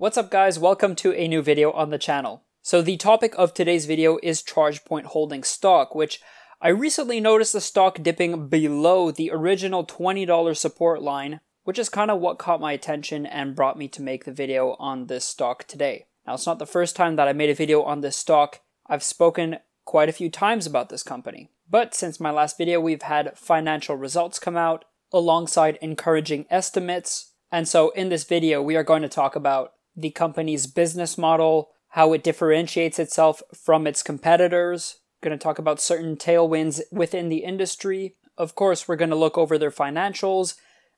What's up guys, welcome to a new video on the channel. So the topic of today's video is ChargePoint holding stock, which I recently noticed the stock dipping below the original $20 support line, which is kind of what caught my attention and brought me to make the video on this stock today. Now it's not the first time that I made a video on this stock. I've spoken quite a few times about this company. But since my last video, we've had financial results come out alongside encouraging estimates. And so in this video, we are going to talk about the company's business model, how it differentiates itself from its competitors, going to talk about certain tailwinds within the industry. Of course, we're going to look over their financials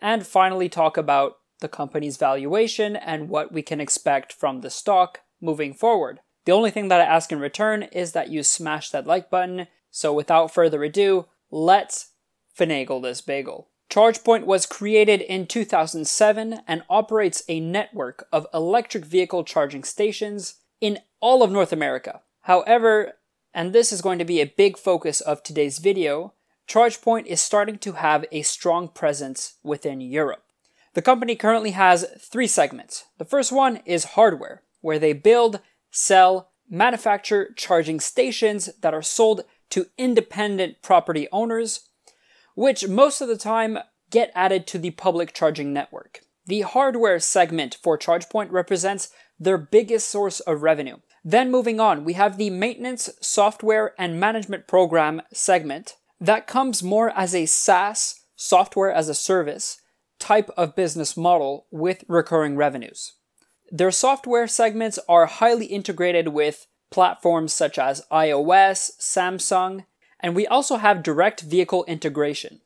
and finally talk about the company's valuation and what we can expect from the stock moving forward. The only thing that I ask in return is that you smash that like button. So without further ado, let's finagle this bagel. ChargePoint was created in 2007 and operates a network of electric vehicle charging stations in all of North America. However, and this is going to be a big focus of today's video, ChargePoint is starting to have a strong presence within Europe. The company currently has three segments. The first one is hardware, where they build, sell, manufacture charging stations that are sold to independent property owners, which most of the time get added to the public charging network. The hardware segment for ChargePoint represents their biggest source of revenue. Then moving on, we have the maintenance, software, and management program segment that comes more as a SaaS, software as a service, type of business model with recurring revenues. Their software segments are highly integrated with platforms such as iOS, Samsung, and we also have direct vehicle integration.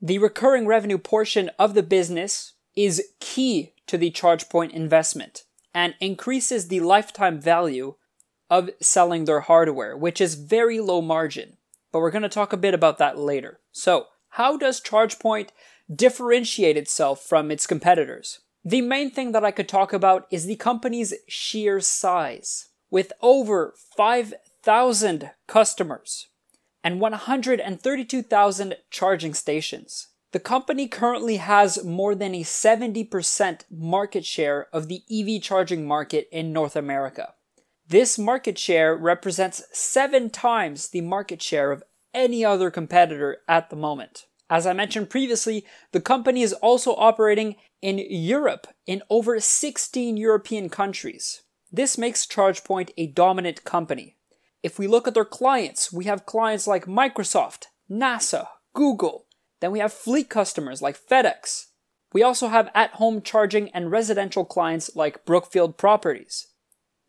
The recurring revenue portion of the business is key to the ChargePoint investment and increases the lifetime value of selling their hardware, which is very low margin. But we're going to talk a bit about that later. So, how does ChargePoint differentiate itself from its competitors? The main thing that I could talk about is the company's sheer size. With over 5,000 customers and 132,000 charging stations. The company currently has more than a 70% market share of the EV charging market in North America. This market share represents seven times the market share of any other competitor at the moment. As I mentioned previously, the company is also operating in Europe in over 16 European countries. This makes ChargePoint a dominant company. If we look at their clients, we have clients like Microsoft, NASA, Google. Then we have fleet customers like FedEx. We also have at home charging and residential clients like Brookfield Properties.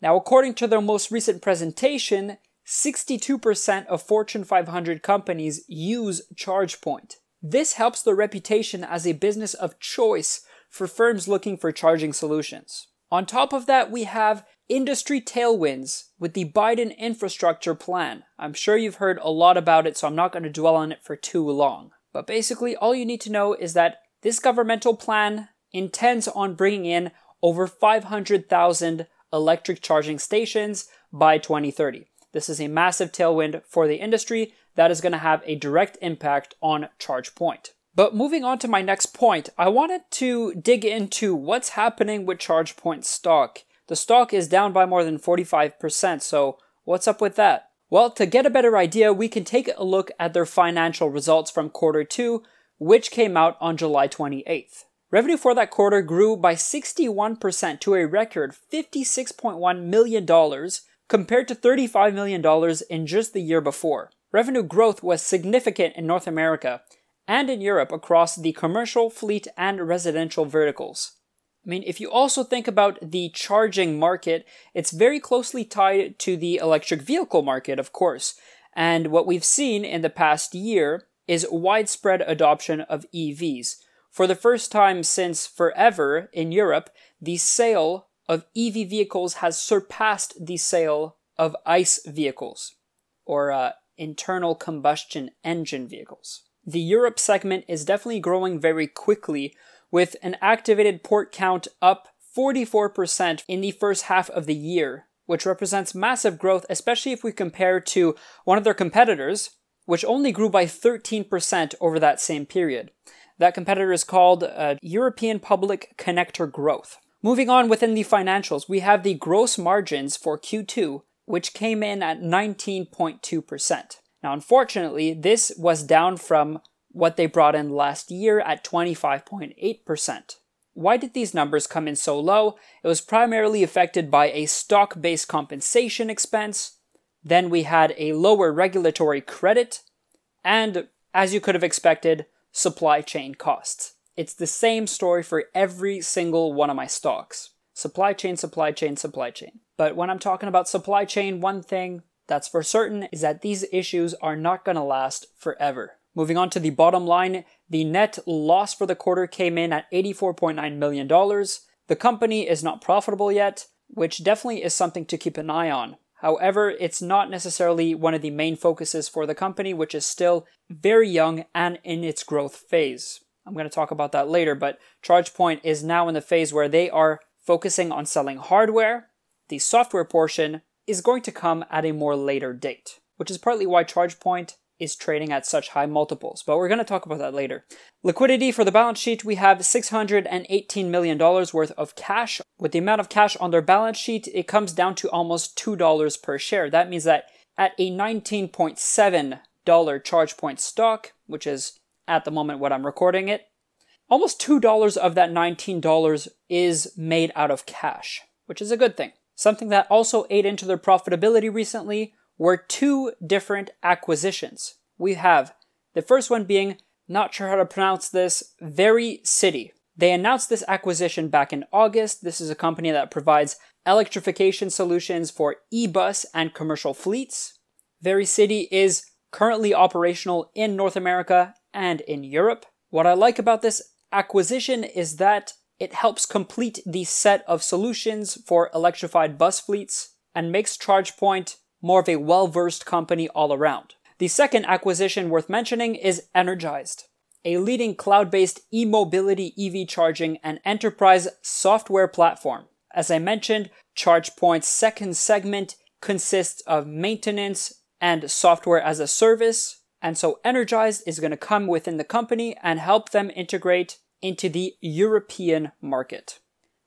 Now, according to their most recent presentation, 62% of Fortune 500 companies use ChargePoint. This helps their reputation as a business of choice for firms looking for charging solutions. On top of that, we have industry tailwinds with the Biden infrastructure plan. I'm sure you've heard a lot about it, so I'm not going to dwell on it for too long. But basically, all you need to know is that this governmental plan intends on bringing in over 500,000 electric charging stations by 2030. This is a massive tailwind for the industry that is going to have a direct impact on ChargePoint. But moving on to my next point, I wanted to dig into what's happening with ChargePoint stock. The stock is down by more than 45%, so what's up with that? Well, to get a better idea, we can take a look at their financial results from quarter two, which came out on July 28th. Revenue for that quarter grew by 61% to a record $56.1 million compared to $35 million in just the year before. Revenue growth was significant in North America and in Europe across the commercial, fleet, and residential verticals. I mean, if you also think about the charging market, it's very closely tied to the electric vehicle market, of course. And what we've seen in the past year is widespread adoption of EVs. For the first time since forever in Europe, the sale of EV vehicles has surpassed the sale of ICE vehicles, or uh, internal combustion engine vehicles. The Europe segment is definitely growing very quickly, with an activated port count up 44% in the first half of the year, which represents massive growth, especially if we compare to one of their competitors, which only grew by 13% over that same period. That competitor is called uh, European Public Connector Growth. Moving on within the financials, we have the gross margins for Q2, which came in at 19.2%. Now, unfortunately, this was down from what they brought in last year at 25.8%. Why did these numbers come in so low? It was primarily affected by a stock based compensation expense. Then we had a lower regulatory credit, and as you could have expected, supply chain costs. It's the same story for every single one of my stocks. Supply chain, supply chain, supply chain. But when I'm talking about supply chain, one thing that's for certain is that these issues are not going to last forever. Moving on to the bottom line, the net loss for the quarter came in at $84.9 million. The company is not profitable yet, which definitely is something to keep an eye on. However, it's not necessarily one of the main focuses for the company, which is still very young and in its growth phase. I'm going to talk about that later, but ChargePoint is now in the phase where they are focusing on selling hardware. The software portion is going to come at a more later date, which is partly why ChargePoint is trading at such high multiples, but we're going to talk about that later. Liquidity for the balance sheet, we have $618 million worth of cash. With the amount of cash on their balance sheet, it comes down to almost $2 per share. That means that at a $19.7 ChargePoint stock, which is at the moment what I'm recording it, almost $2 of that $19 is made out of cash, which is a good thing. Something that also ate into their profitability recently were two different acquisitions. We have the first one being, not sure how to pronounce this, ViriCiti. They announced this acquisition back in August. This is a company that provides electrification solutions for e-bus and commercial fleets. ViriCiti is currently operational in North America and in Europe. What I like about this acquisition is that it helps complete the set of solutions for electrified bus fleets and makes ChargePoint more of a well versed company all around. The second acquisition worth mentioning is Energised, a leading cloud based e mobility EV charging and enterprise software platform. As I mentioned, ChargePoint's second segment consists of maintenance and software as a service. And so Energised is going to come within the company and help them integrate into the European market.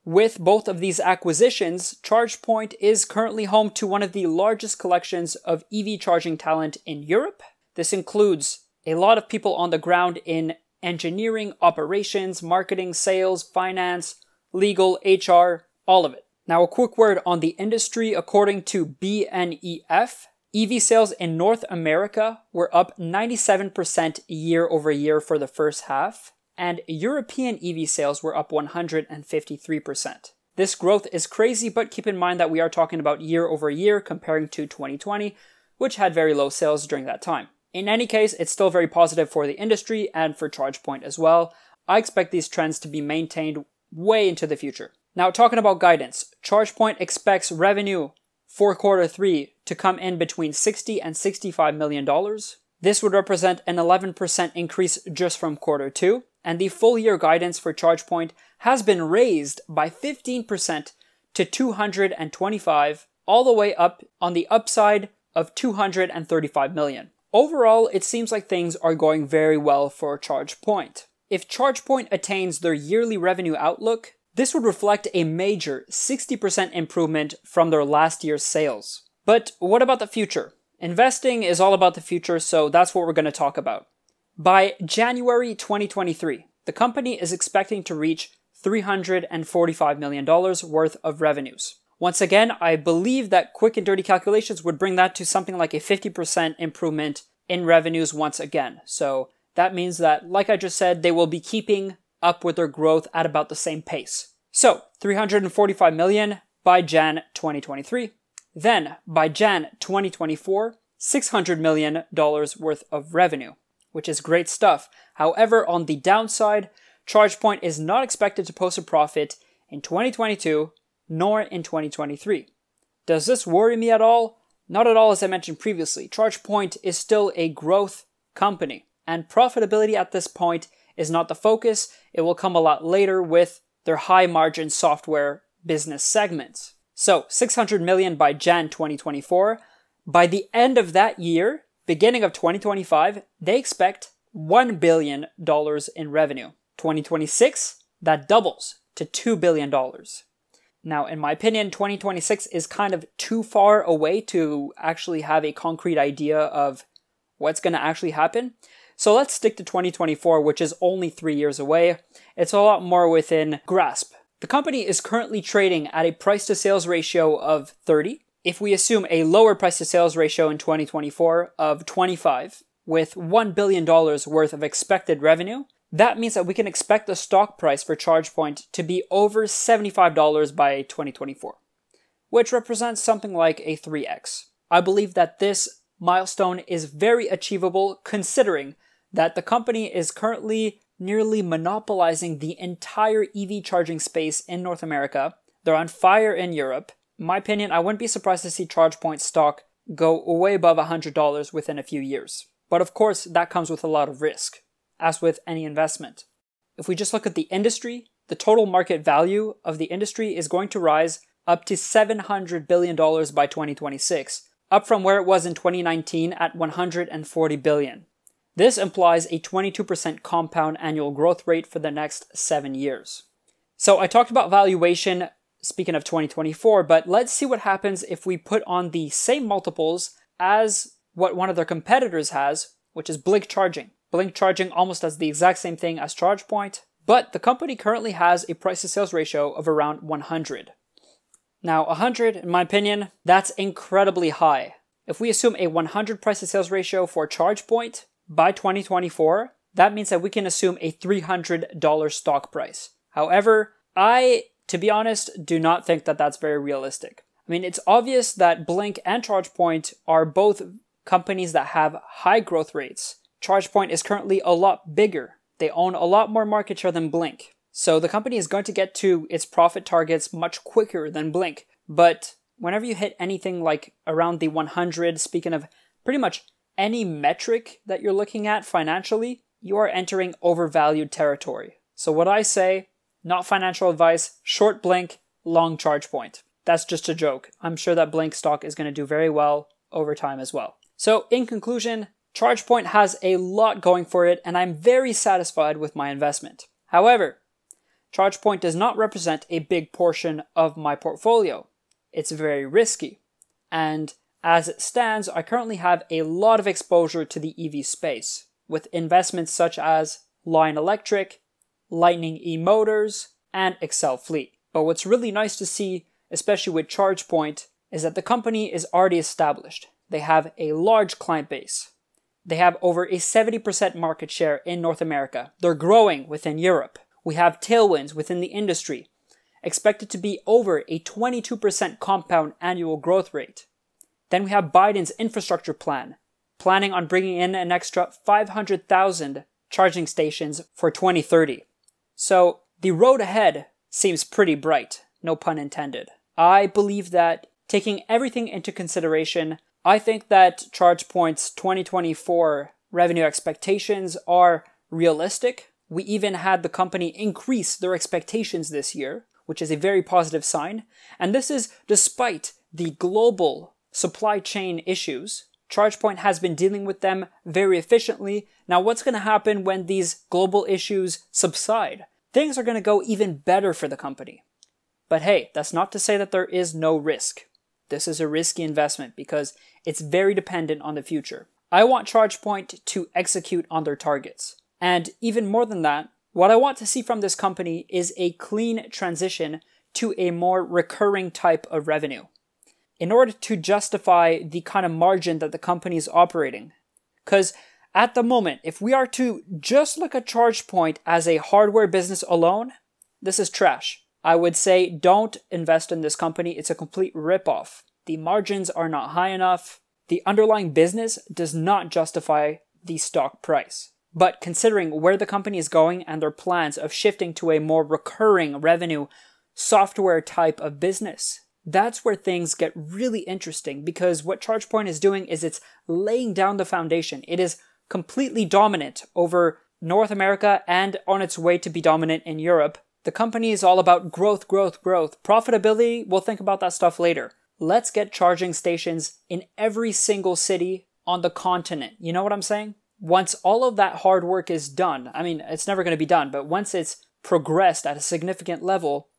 With both of these acquisitions, ChargePoint is currently home to one of the largest collections of EV charging talent in Europe. This includes a lot of people on the ground in engineering, operations, marketing, sales, finance, legal, HR, all of it. Now, a quick word on the industry. According to BNEF, EV sales in North America were up 97% year over year for the first half and European EV sales were up 153%. This growth is crazy, but keep in mind that we are talking about year over year comparing to 2020, which had very low sales during that time. In any case, it's still very positive for the industry and for ChargePoint as well. I expect these trends to be maintained way into the future. Now, talking about guidance, ChargePoint expects revenue for quarter three to come in between 60 and 65 million dollars. This would represent an 11% increase just from quarter two, and the full year guidance for ChargePoint has been raised by 15% to 225, all the way up on the upside of 235 million. Overall, it seems like things are going very well for ChargePoint. If ChargePoint attains their yearly revenue outlook, this would reflect a major 60% improvement from their last year's sales. But what about the future? Investing is all about the future, so that's what we're going to talk about. By January 2023, the company is expecting to reach $345 million worth of revenues. Once again, I believe that quick and dirty calculations would bring that to something like a 50% improvement in revenues once again. So that means that, like I just said, they will be keeping up with their growth at about the same pace. So 345 million by Jan 2023. Then by Jan 2024, $600 million worth of revenue which is great stuff. However, on the downside, ChargePoint is not expected to post a profit in 2022 nor in 2023. Does this worry me at all? Not at all, as I mentioned previously. ChargePoint is still a growth company, and profitability at this point is not the focus. It will come a lot later with their high margin software business segments. So, 600 million by Jan 2024. By the end of that year, Beginning of 2025, they expect $1 billion in revenue. 2026, that doubles to $2 billion. Now, in my opinion, 2026 is kind of too far away to actually have a concrete idea of what's going to actually happen. So let's stick to 2024, which is only three years away. It's a lot more within grasp. The company is currently trading at a price to sales ratio of 30. If we assume a lower price to sales ratio in 2024 of 25, with $1 billion worth of expected revenue, that means that we can expect the stock price for ChargePoint to be over $75 by 2024, which represents something like a 3x. I believe that this milestone is very achievable considering that the company is currently nearly monopolizing the entire EV charging space in North America. They're on fire in Europe. In my opinion, I wouldn't be surprised to see ChargePoint stock go way above $100 within a few years. But of course, that comes with a lot of risk as with any investment. If we just look at the industry, the total market value of the industry is going to rise up to $700 billion by 2026, up from where it was in 2019 at 140 billion. This implies a 22% compound annual growth rate for the next 7 years. So I talked about valuation speaking of 2024, but let's see what happens if we put on the same multiples as what one of their competitors has, which is Blink Charging. Blink charging almost does the exact same thing as ChargePoint, but the company currently has a price to sales ratio of around 100. Now, 100, in my opinion, that's incredibly high. If we assume a 100 price to sales ratio for ChargePoint by 2024, that means that we can assume a $300 stock price. However, I, to be honest, do not think that that's very realistic. I mean, it's obvious that Blink and ChargePoint are both companies that have high growth rates, ChargePoint is currently a lot bigger. They own a lot more market share than Blink. So the company is going to get to its profit targets much quicker than Blink. But whenever you hit anything like around the 100, speaking of pretty much any metric that you're looking at financially, you are entering overvalued territory. So what I say, not financial advice, short Blink, long ChargePoint. That's just a joke. I'm sure that Blink stock is going to do very well over time as well. So in conclusion, ChargePoint has a lot going for it, and I'm very satisfied with my investment. However, ChargePoint does not represent a big portion of my portfolio. It's very risky. And as it stands, I currently have a lot of exposure to the EV space, with investments such as Lion Electric, Lightning E Motors, and XL Fleet. But what's really nice to see, especially with ChargePoint, is that the company is already established. They have a large client base. They have over a 70% market share in North America. They're growing within Europe. We have tailwinds within the industry, expected to be over a 22% compound annual growth rate. Then we have Biden's infrastructure plan, planning on bringing in an extra 500,000 charging stations for 2030. So the road ahead seems pretty bright, no pun intended. I believe that taking everything into consideration, I think that ChargePoint's 2024 revenue expectations are realistic. We even had the company increase their expectations this year, which is a very positive sign. And this is despite the global supply chain issues. ChargePoint has been dealing with them very efficiently. Now, what's going to happen when these global issues subside? Things are going to go even better for the company. But hey, that's not to say that there is no risk. This is a risky investment because it's very dependent on the future. I want ChargePoint to execute on their targets. And even more than that, what I want to see from this company is a clean transition to a more recurring type of revenue in order to justify the kind of margin that the company is operating. Because at the moment, if we are to just look at ChargePoint as a hardware business alone, this is trash. I would say don't invest in this company. It's a complete ripoff. The margins are not high enough. The underlying business does not justify the stock price. But considering where the company is going and their plans of shifting to a more recurring revenue software type of business, that's where things get really interesting because what ChargePoint is doing is it's laying down the foundation. It is completely dominant over North America and on its way to be dominant in Europe. The company is all about growth, growth, growth. Profitability, we'll think about that stuff later let's get charging stations in every single city on the continent. You know what I'm saying? Once all of that hard work is done, I mean, it's never going to be done, but once it's progressed at a significant level,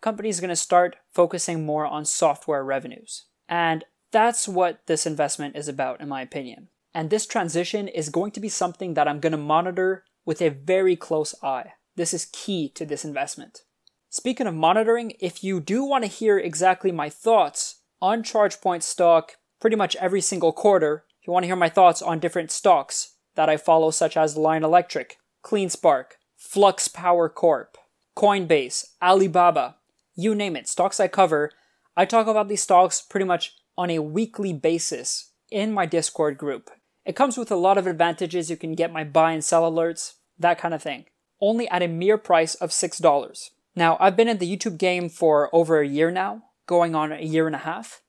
company is going to start focusing more on software revenues. And that's what this investment is about, in my opinion. And this transition is going to be something that I'm going to monitor with a very close eye. This is key to this investment. Speaking of monitoring, if you do want to hear exactly my thoughts on ChargePoint stock pretty much every single quarter, if you want to hear my thoughts on different stocks that I follow, such as Lion Electric, CleanSpark, Flux Power Corp, Coinbase, Alibaba, you name it, stocks I cover, I talk about these stocks pretty much on a weekly basis in my Discord group. It comes with a lot of advantages. You can get my buy and sell alerts, that kind of thing, only at a mere price of $6. Now, I've been in the YouTube game for over a year now, going on a year and a half,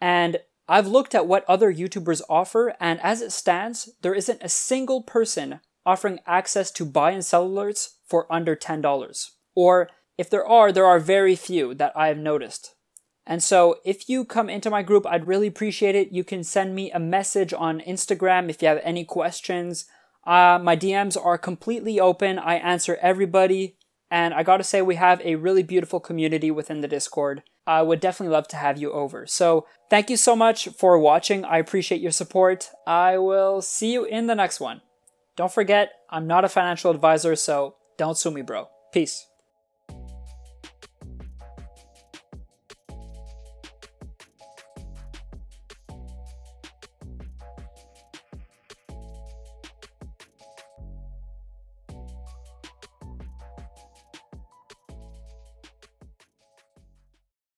and I've looked at what other YouTubers offer, and as it stands, there isn't a single person offering access to buy and sell alerts for under $10. Or if there are, there are very few that I have noticed. And so if you come into my group, I'd really appreciate it. You can send me a message on Instagram if you have any questions. Uh, my DMs are completely open. I answer everybody. And I gotta say, we have a really beautiful community within the Discord. I would definitely love to have you over. So thank you so much for watching. I appreciate your support. I will see you in the next one. Don't forget, I'm not a financial advisor, so don't sue me, bro. Peace.